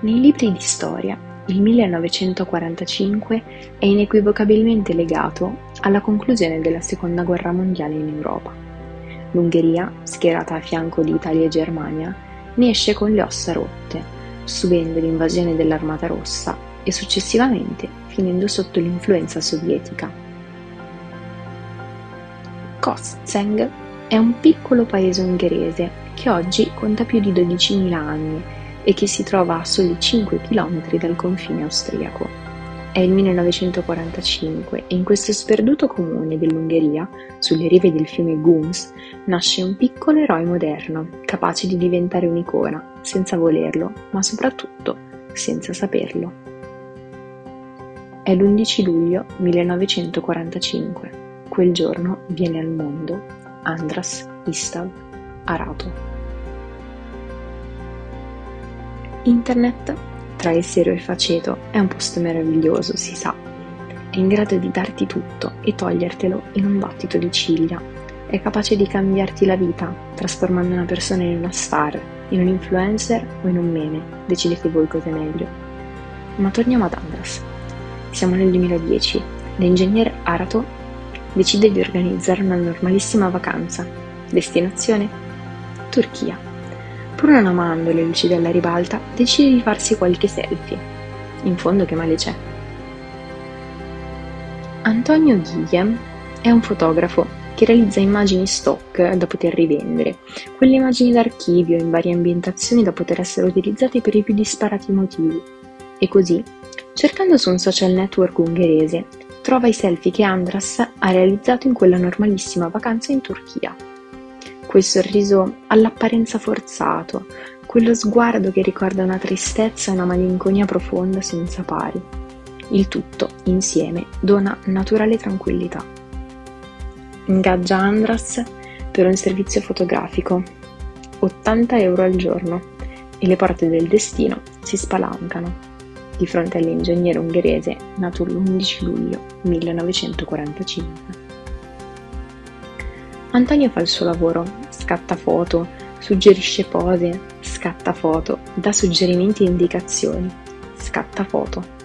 Nei libri di storia, il 1945 è inequivocabilmente legato alla conclusione della Seconda Guerra Mondiale in Europa. L'Ungheria, schierata a fianco di Italia e Germania, ne esce con le ossa rotte, subendo l'invasione dell'Armata Rossa e successivamente finendo sotto l'influenza sovietica. Kostzeng è un piccolo paese ungherese che oggi conta più di 12.000 anni e che si trova a soli 5 km dal confine austriaco. È il 1945 e in questo sperduto comune dell'Ungheria, sulle rive del fiume Guns, nasce un piccolo eroe moderno, capace di diventare un'icona, senza volerlo, ma soprattutto senza saperlo. È l'11 luglio 1945. Quel giorno viene al mondo Andras Istav Arato. Internet, tra il serio e il faceto, è un posto meraviglioso, si sa. È in grado di darti tutto e togliertelo in un battito di ciglia. È capace di cambiarti la vita, trasformando una persona in una star, in un influencer o in un meme. Decidete voi cosa è meglio. Ma torniamo ad Andras. Siamo nel 2010. L'ingegnere Arato decide di organizzare una normalissima vacanza. Destinazione? Turchia. Pur non amando le luci della ribalta, decide di farsi qualche selfie. In fondo che male c'è. Antonio Guillem è un fotografo che realizza immagini stock da poter rivendere, quelle immagini d'archivio in varie ambientazioni da poter essere utilizzate per i più disparati motivi. E così, cercando su un social network ungherese, trova i selfie che Andras ha realizzato in quella normalissima vacanza in Turchia quel sorriso all'apparenza forzato, quello sguardo che ricorda una tristezza e una malinconia profonda senza pari. Il tutto, insieme, dona naturale tranquillità. Ingaggia Andras per un servizio fotografico, 80 euro al giorno, e le porte del destino si spalancano di fronte all'ingegnere ungherese nato l'11 luglio 1945. Antonio fa il suo lavoro, scatta foto, suggerisce pose, scatta foto, dà suggerimenti e indicazioni, scatta foto.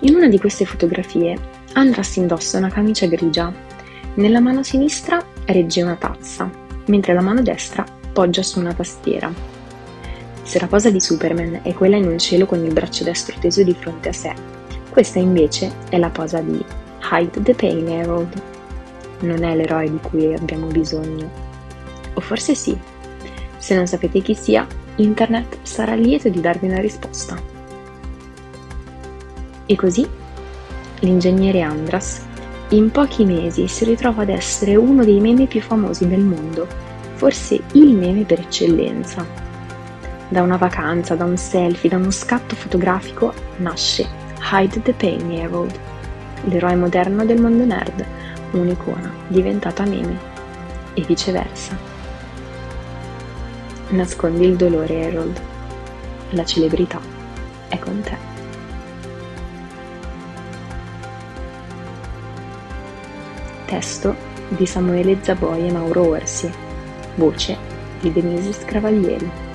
In una di queste fotografie Andras indossa una camicia grigia. Nella mano sinistra regge una tazza, mentre la mano destra poggia su una tastiera. Se la posa di Superman è quella in un cielo con il braccio destro teso di fronte a sé, questa invece è la posa di Hide the Pain Harold non è l'eroe di cui abbiamo bisogno. O forse sì. Se non sapete chi sia, internet sarà lieto di darvi una risposta. E così l'ingegnere Andras in pochi mesi si ritrova ad essere uno dei meme più famosi del mondo, forse il meme per eccellenza. Da una vacanza, da un selfie, da uno scatto fotografico nasce Hide the Pain Harold, l'eroe moderno del mondo nerd, un'icona diventata meme e viceversa. Nascondi il dolore, Harold. La celebrità è con te. Testo di Samuele Zaboi e Mauro Orsi. Voce di Denise Scravaglieri.